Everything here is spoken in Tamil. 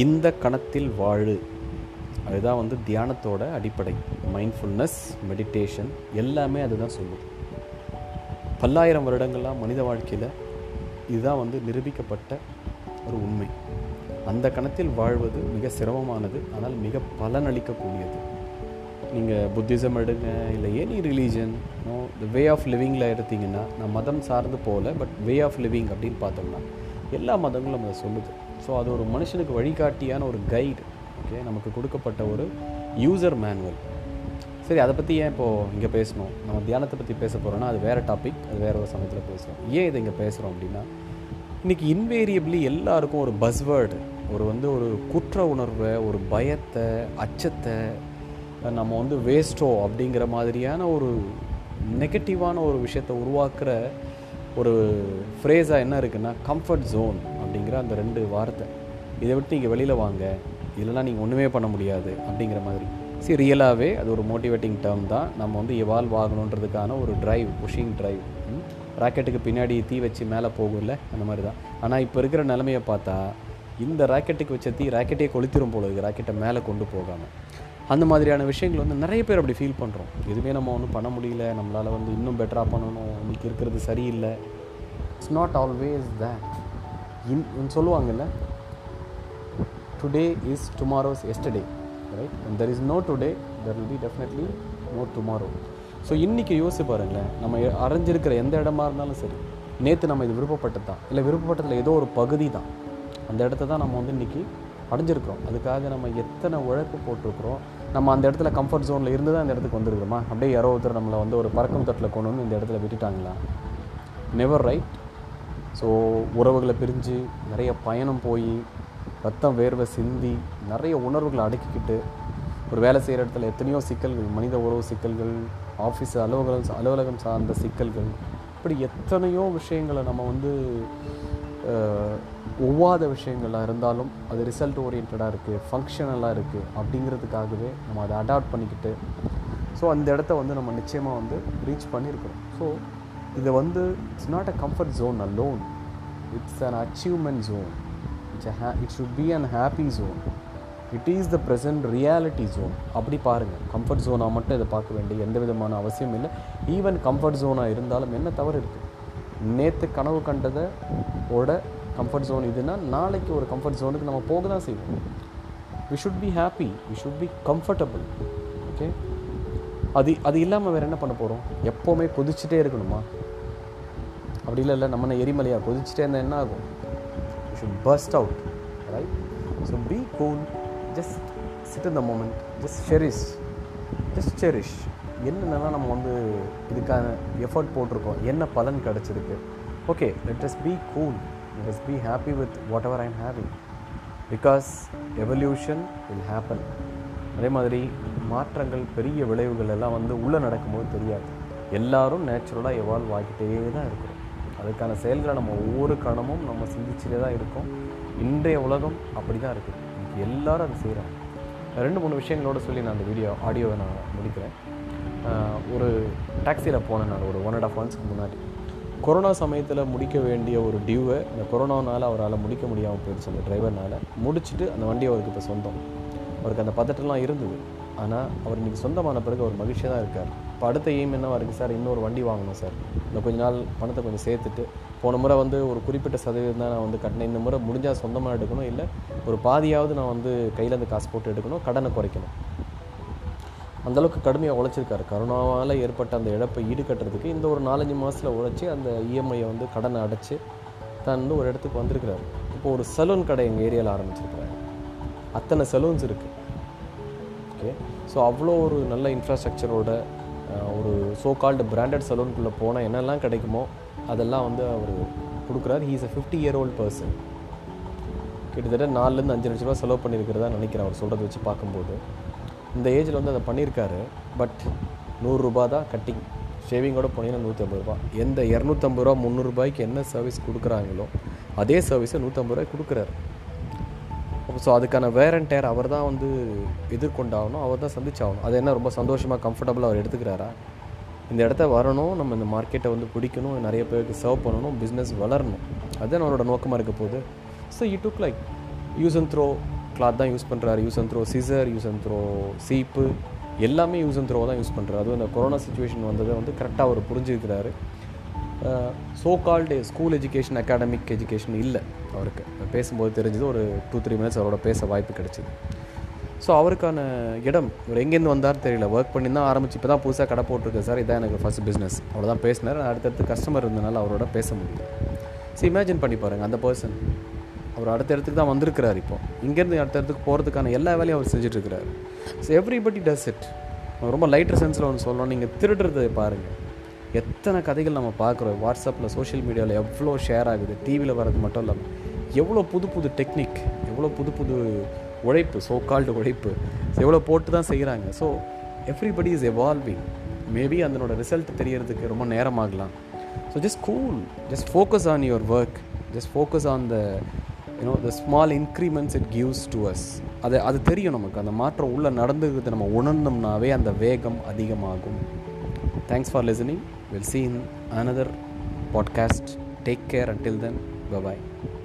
இந்த கணத்தில் வாழு. அதுதான் வந்து தியானத்தோட அடிப்படை. மைண்ட்ஃபுல்னஸ் மெடிடேஷன் எல்லாமே அதுதான் சொல்லுது பல்லாயிரம் வருடங்களாக மனித வாழ்க்கையில் இதுதான் வந்து நிரூபிக்கப்பட்ட ஒரு உண்மை. அந்த கணத்தில் வாழ்வது மிக சிரமமானது ஆனால் மிக பலனளிக்கக்கூடியது நீங்கள் புத்திசம் எடுங்க இல்லை any religion no the way of லிவிங்கில் எடுத்தீங்கன்னா நான் மதம் சார்ந்து போகல பட் வே ஆஃப் லிவிங் அப்படின்னு பார்த்தோம்னா எல்லா மதங்களும் அதை சொல்லுது. ஸோ அது ஒரு மனுஷனுக்கு வழிகாட்டியான ஒரு கைடு ஓகே நமக்கு கொடுக்கப்பட்ட ஒரு யூசர் மேனுவல் சரி அதை பற்றி ஏன் இப்போது இங்கே பேசணும்? நம்ம தியானத்தை பற்றி பேச போகிறோன்னா அது வேறு டாபிக் அது வேறு ஒரு சமயத்தில் பேசுகிறோம் ஏன் இதை இங்கே பேசுகிறோம் அப்படின்னா இன்றைக்கி இன்வேரியபிளி எல்லாருக்கும் ஒரு பஸ்வேர்டு ஒரு வந்து ஒரு குற்ற உணர்வை ஒரு பயத்தை அச்சத்தை நம்ம வந்து வேஸ்ட்டோ அப்படிங்கிற மாதிரியான ஒரு நெகட்டிவான ஒரு விஷயத்தை உருவாக்குற ஒரு ஃப்ரேஸாக என்ன இருக்குன்னா கம்ஃபர்ட் ஜோன் அப்படிங்கிற அந்த ரெண்டு வார்த்தை. இதை விட்டு நீங்கள் வெளியில் வாங்க. இல்லைனா நீங்கள் ஒன்றுமே பண்ண முடியாது அப்படிங்கிற மாதிரி. சரி ரியலாகவே அது ஒரு மோட்டிவேட்டிங் டேர்ம் தான். நம்ம வந்து எவால்வ் ஆகணுன்றதுக்கான ஒரு டிரைவ் புஷிங் டிரைவ் ராக்கெட்டுக்கு பின்னாடி தீ வச்சு மேலே போகும்ல அந்த மாதிரி தான். ஆனால் இப்போ இருக்கிற நிலமையை பார்த்தா இந்த ராக்கெட்டுக்கு வச்ச தீ ராக்கெட்டே கொளுத்திரும் போல இருக்குது ராக்கெட்டை மேலே கொண்டு போகாமல் அந்த மாதிரியான விஷயங்கள் வந்து நிறைய பேர் அப்படி ஃபீல் பண்ணுறோம் எதுவுமே நம்ம ஒன்றும் பண்ண முடியல. நம்மளால் வந்து இன்னும் பெட்டராக பண்ணணும். இன்னைக்கு இருக்கிறது சரியில்லை. It's not always that in சொல்லுவாங்கல்ல today is tomorrow's yesterday right and there is no today there will be definitely no tomorrow so இன்றைக்கி யோசிச்சு பாருங்களேன் நம்ம அரைஞ்சிருக்கிற எந்த இடமா இருந்தாலும் சரி நேற்று நம்ம இது விருப்பப்பட்டது தான். இல்லை விருப்பப்பட்டதில் ஏதோ ஒரு பகுதி தான். அந்த இடத்த தான் நம்ம வந்து இன்றைக்கி அடைஞ்சிருக்கிறோம். அதுக்காக நம்ம எத்தனை உழைப்பு போட்டிருக்கிறோம் நம்ம அந்த இடத்துல கம்ஃபர்ட் ஜோனில் இருந்து தான் அந்த இடத்துக்கு வந்திருக்கிறோமா? அப்படியே யாரோ ஒருத்தர் நம்மளை வந்து ஒரு பறக்கும் தட்டில் கொண்டு வந்து இந்த இடத்துல விட்டுட்டாங்களா? நெவர் ரைட் ஸோ உறவுகளை பிரிஞ்சு நிறைய பயணம் போய் ரத்தம் வேர்வை சிந்தி நிறைய உணர்வுகளை அடக்கிக்கிட்டு ஒரு வேலை செய்கிற இடத்துல எத்தனையோ சிக்கல்கள் மனித உறவு சிக்கல்கள் ஆஃபீஸ் அலுவலகம் அலுவலகம் சார்ந்த சிக்கல்கள் இப்படி எத்தனையோ விஷயங்களை நம்ம வந்து ஒவ்வாத விஷயங்களாக இருந்தாலும் அது ரிசல்ட் ஓரியன்டாக இருக்குது ஃபங்க்ஷனலாக இருக்குது அப்படிங்கிறதுக்காகவே நம்ம அதை அடாப்ட் பண்ணிக்கிட்டு ஸோ அந்த இடத்த வந்து நம்ம நிச்சயமாக வந்து ரீச் பண்ணியிருக்கிறோம். ஸோ இது வந்து it's not a comfort zone alone it's an achievement zone it's a it should be an happy zone it is the present reality zone அப்படி பாருங்கள் கம்ஃபர்ட் ஜோனாக மட்டும் இதை பார்க்க வேண்டிய எந்த விதமான அவசியம் இல்லை. ஈவன் கம்ஃபர்ட் ஜோனாக இருந்தாலும் என்ன தவறு இருக்குது நேற்று கனவு கண்டதை ஓட கம்ஃபர்ட் ஜோன் இதுனா நாளைக்கு ஒரு கம்ஃபர்ட் ஜோனுக்கு நம்ம போக தான் செய்வோம். We should be happy we should be comfortable okay அது அது இல்லாமல் வேறு என்ன பண்ண போகிறோம் எப்போவுமே கொதிச்சுட்டே இருக்கணுமா? அப்படி இல்லை இல்லை நம்ம எரிமலையாக கொதிச்சுட்டே இருந்தால் என்ன ஆகும்? You should burst out right so be cool just sit in the moment just cherish just cherish என்னென்னலாம் நம்ம வந்து இதுக்கான எஃபர்ட் போட்டிருக்கோம்? என்ன பலன் கிடச்சிருக்கு? Okay let us be cool let us be happy with whatever I'm having because evolution will happen அதே மாதிரி மாற்றங்கள் பெரிய விளைவுகள் எல்லாம் வந்து உள்ளே நடக்கும்போது தெரியாது. எல்லாரும் நேச்சுரலாக எவால்வ் ஆகிட்டே தான் இருக்கிறோம். அதுக்கான செயல்களை நம்ம ஒவ்வொரு கணமும் நம்ம சிந்திச்சுட்டே தான் இருக்கோம். இன்றைய உலகம் அப்படி தான் இருக்குது எல்லோரும் அதை செய்கிறாங்க ரெண்டு மூணு விஷயங்களோட சொல்லி நான் அந்த வீடியோ ஆடியோவை நான் முடிக்கிறேன். ஒரு டாக்ஸியில் போனேன் நான் ஒரு ஒன் அண்ட் ஆஃப் மந்த்ஸ்க்கு முன்னாடி கொரோனா சமயத்தில் முடிக்க வேண்டிய ஒரு டியூவை இந்த கொரோனானால் அவரால் முடிக்க முடியாமல் போயிடுச்சு அந்த டிரைவர்னால் முடிச்சுட்டு அந்த வண்டி அவருக்கு இப்போ சொந்தம். அவருக்கு அந்த பதட்டம்லாம் இருந்தது. ஆனால் அவர் இன்றைக்கி சொந்தமான பிறகு அவர் மகிழ்ச்சியாக தான் இருக்கார். இப்போ அடுத்த எய்ம் என்ன இருக்குது சார் இன்னொரு வண்டி வாங்கணும் சார் இன்னும் கொஞ்ச நாள் பணத்தை கொஞ்சம் சேர்த்துட்டு போன முறை வந்து ஒரு குறிப்பிட்ட சதவீதம் தான் நான் வந்து கட்டினேன். இந்த முறை முடிஞ்சால் சொந்தமாக எடுக்கணும் இல்லை ஒரு பாதியாவது நான் வந்து கையில் கையிலேருந்து காசு போட்டு எடுக்கணும் கடனை குறைக்கணும். அந்தளவுக்கு கடுமையாக உழைச்சிருக்காரு. கரோனாவால் ஏற்பட்ட அந்த இழப்பை ஈடுகட்டுறதுக்கு இந்த ஒரு நாலஞ்சு மாதத்தில் உழைச்சி அந்த இஎம்ஐயை வந்து கடனை அடைச்சி தான் வந்து ஒரு இடத்துக்கு வந்திருக்கிறார். இப்போ ஒரு சலூன் கடை எங்கள் ஏரியாவில் ஆரம்பிச்சிருக்கிறார். அத்தனை சலூன்ஸ் இருக்குது ஓகே ஸோ அவ்வளோ ஒரு நல்ல இன்ஃப்ராஸ்ட்ரக்சரோட ஒரு ஸோ கால்டு பிராண்டட் சலூனுக்குள்ளே போனால் என்னெல்லாம் கிடைக்குமோ அதெல்லாம் வந்து அவர் கொடுக்குறாரு. He is a fifty year old person கிட்டத்தட்ட நாலுலேருந்து அஞ்சு லட்ச ரூபா செலவு பண்ணியிருக்கிறதா நினைக்கிறேன் அவர் சொல்கிறத வச்சு பார்க்கும்போது. இந்த ஏஜில் வந்து அதை பண்ணியிருக்காரு. பட் நூறுரூபா தான் கட்டிங் ஷேவிங்கோட போனீங்கன்னா நூற்றம்பது ரூபா. எந்த இரநூத்தம்பது ரூபா முந்நூறுரூபாய்க்கு என்ன சர்வீஸ் கொடுக்குறாங்களோ அதே சர்வீஸை நூற்றம்பது ரூபாய்க்கு கொடுக்குறாரு. ஸோ அதுக்கான வேர் அண்ட் டேர் அவர் தான் வந்து எதிர்கொண்டாகணும் அவர் தான் சந்திச்சாகணும். அது என்ன ரொம்ப சந்தோஷமாக கம்ஃபர்டபுளாக அவர் எடுத்துக்கிறாரா? இந்த இடத்த வரணும் நம்ம இந்த மார்க்கெட்டை வந்து பிடிக்கணும் நிறைய பேருக்கு சர்வ் பண்ணணும் பிஸ்னஸ் வளரணும். அதுதான் அவரோட நோக்கமாக இருக்க போகுது. So you took like use and throw cloth தான் யூஸ் பண்ணுறாரு use and throw scissor use and throw சீப்பு எல்லாமே யூஸ் அண்ட் த்ரோ தான் யூஸ் பண்ணுறாரு அதுவும் இந்த கொரோனா சுச்சுவேஷன் வந்ததை வந்து கரெக்டாக அவர் புரிஞ்சுருக்கிறாரு. So called school education academic education இல்லை அவருக்கு. பேசும்போது தெரிஞ்சது ஒரு டூ த்ரீ மினிட்ஸ் அவரோட பேச வாய்ப்பு கிடைச்சிது. ஸோ அவருக்கான இடம் இவர் எங்கேருந்து வந்தார் தெரியல. ஒர்க் பண்ணி தான் ஆரம்பிச்சு இப்போ தான் புதுசாக கடை போட்டிருக்கு. சார் இதான் எனக்கு ஃபஸ்ட் பிஸ்னஸ் அவ்வளோதான் பேசினார். அடுத்தடுத்து கஸ்டமர் இருந்தனால அவரோட பேச முடியும் ஸோ இமேஜின் பண்ணி பாருங்கள் அந்த பர்சன் அவர் அடுத்த இடத்துக்கு தான் வந்திருக்கிறார் இப்போ. இங்கேருந்து அடுத்த இடத்துக்கு போகிறதுக்கான எல்லா வேலையும் அவர் செஞ்சுட்ருக்கிறார் ஸோ எவ்ரிபடி டஸ் இட் ரொம்ப லைட்டர் சென்ஸில் ஒன்று சொல்லணும் நீங்கள் திருடுறதை பாருங்கள் எத்தனை கதைகள் நம்ம பார்க்குறோம்? வாட்ஸ்அப்பில் சோஷியல் மீடியாவில் எவ்வளோ ஷேர் ஆகுது? டிவியில் வர்றது மட்டும் இல்லாமல் எவ்வளோ புது புது டெக்னிக் எவ்வளோ புது புது உழைப்பு ஸோ கால்டு உழைப்பு எவ்வளோ போட்டு தான் செய்கிறாங்க. So everybody is evolving maybe அதனோட ரிசல்ட் தெரியறதுக்கு ரொம்ப நேரம் ஆகலாம். So just cool just focus on your work just focus on the you know the small increments it gives to us அது அது தெரியும் நமக்கு. அந்த மாற்றம் உள்ளே நடந்துக்கிறது நம்ம உணர்ந்தோம்னாவே அந்த வேகம் அதிகமாகும். Thanks for listening. We'll see in another podcast. Take care until then. Bye bye.